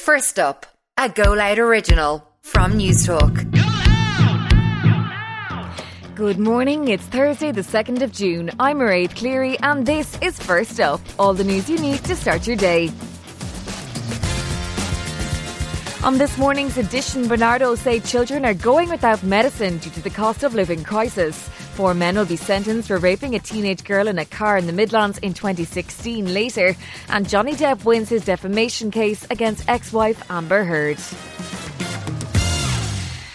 First up, a Go Loud original from Newstalk. Good morning, it's Thursday, the 2nd of June. I'm Mairead Cleary, and this is First Up all the news you need to start your day. On this morning's edition, Barnardos say children are going without medicine due to the cost of living crisis. Four men will be sentenced for raping a teenage girl in a car in the Midlands in 2016 later, and Johnny Depp wins his defamation case against ex-wife Amber Heard.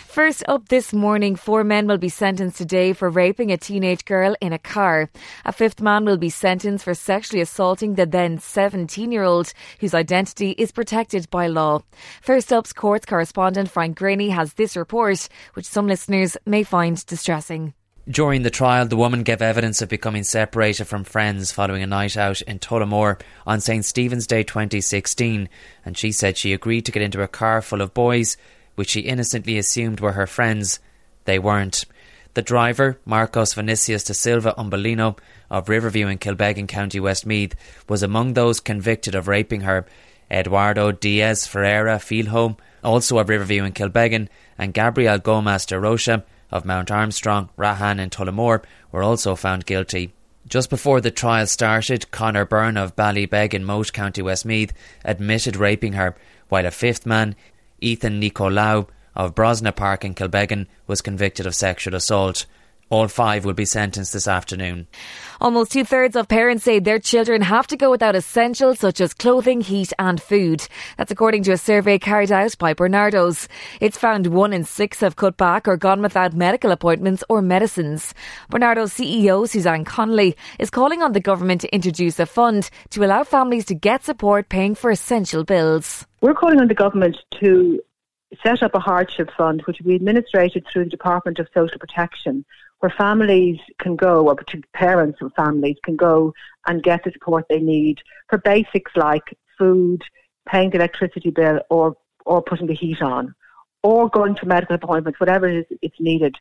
First up this morning, four men will be sentenced today for raping a teenage girl in a car. A fifth man will be sentenced for sexually assaulting the then 17 year old, whose identity is protected by law. First up's courts correspondent Frank Greaney has this report, which some listeners may find distressing. During the trial, the woman gave evidence of becoming separated from friends following a night out in Tullamore on St. Stephen's Day 2016, and she said she agreed to get into a car full of boys which she innocently assumed were her friends. They weren't. The driver, Marcos Vinicius da Silva Umbelino of Riverview in Kilbeggan, County Westmeath, was among those convicted of raping her. Eduardo Dias Ferreira Filho, also of Riverview in Kilbeggan, and Gabriel Gomes da Rocha of Mount Armstrong, Rahan and Tullamore were also found guilty. Just before the trial started, Conor Byrne of Ballybeg in Moate, County Westmeath, admitted raping her, while a fifth man, Ethan Nicolau of Brosna Park in Kilbeggan was convicted of sexual assault. All five will be sentenced this afternoon. Almost two thirds of parents say their children have to go without essentials such as clothing, heat, and food. That's according to a survey carried out by Barnardos. It's found one in six have cut back or gone without medical appointments or medicines. Barnardos CEO, Suzanne Connolly, is calling on the government to introduce a fund to allow families to get support paying for essential bills. We're calling on the government to set up a hardship fund which will be administrated through the Department of Social Protection where families can go, or parents and families can go and get the support they need for basics like food, paying the electricity bill, or or putting the heat on or going to medical appointments, whatever it is it's needed.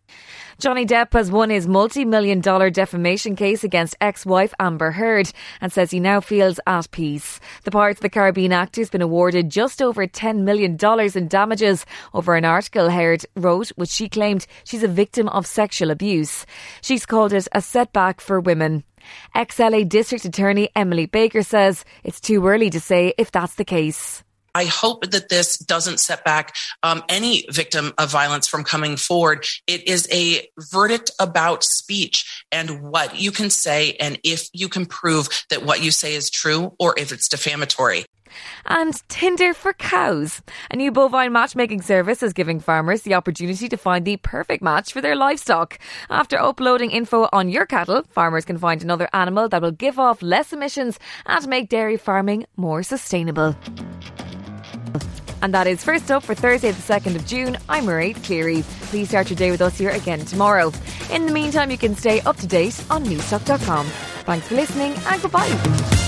Johnny Depp has won his multi million dollar defamation case against ex wife Amber Heard and says he now feels at peace. The Pirates of the Caribbean actor has been awarded just over $10 million in damages over an article Heard wrote, which she claimed she's a victim of sexual abuse. She's called it a setback for women. Ex LA District Attorney Emily Baker says it's too early to say if that's the case. I hope that this doesn't set back um, any victim of violence from coming forward. It is a verdict about speech and what you can say, and if you can prove that what you say is true or if it's defamatory. And Tinder for cows. A new bovine matchmaking service is giving farmers the opportunity to find the perfect match for their livestock. After uploading info on your cattle, farmers can find another animal that will give off less emissions and make dairy farming more sustainable. And that is first up for Thursday, the 2nd of June. I'm Mairead Cleary. Please start your day with us here again tomorrow. In the meantime, you can stay up to date on newstalk.com. Thanks for listening and goodbye.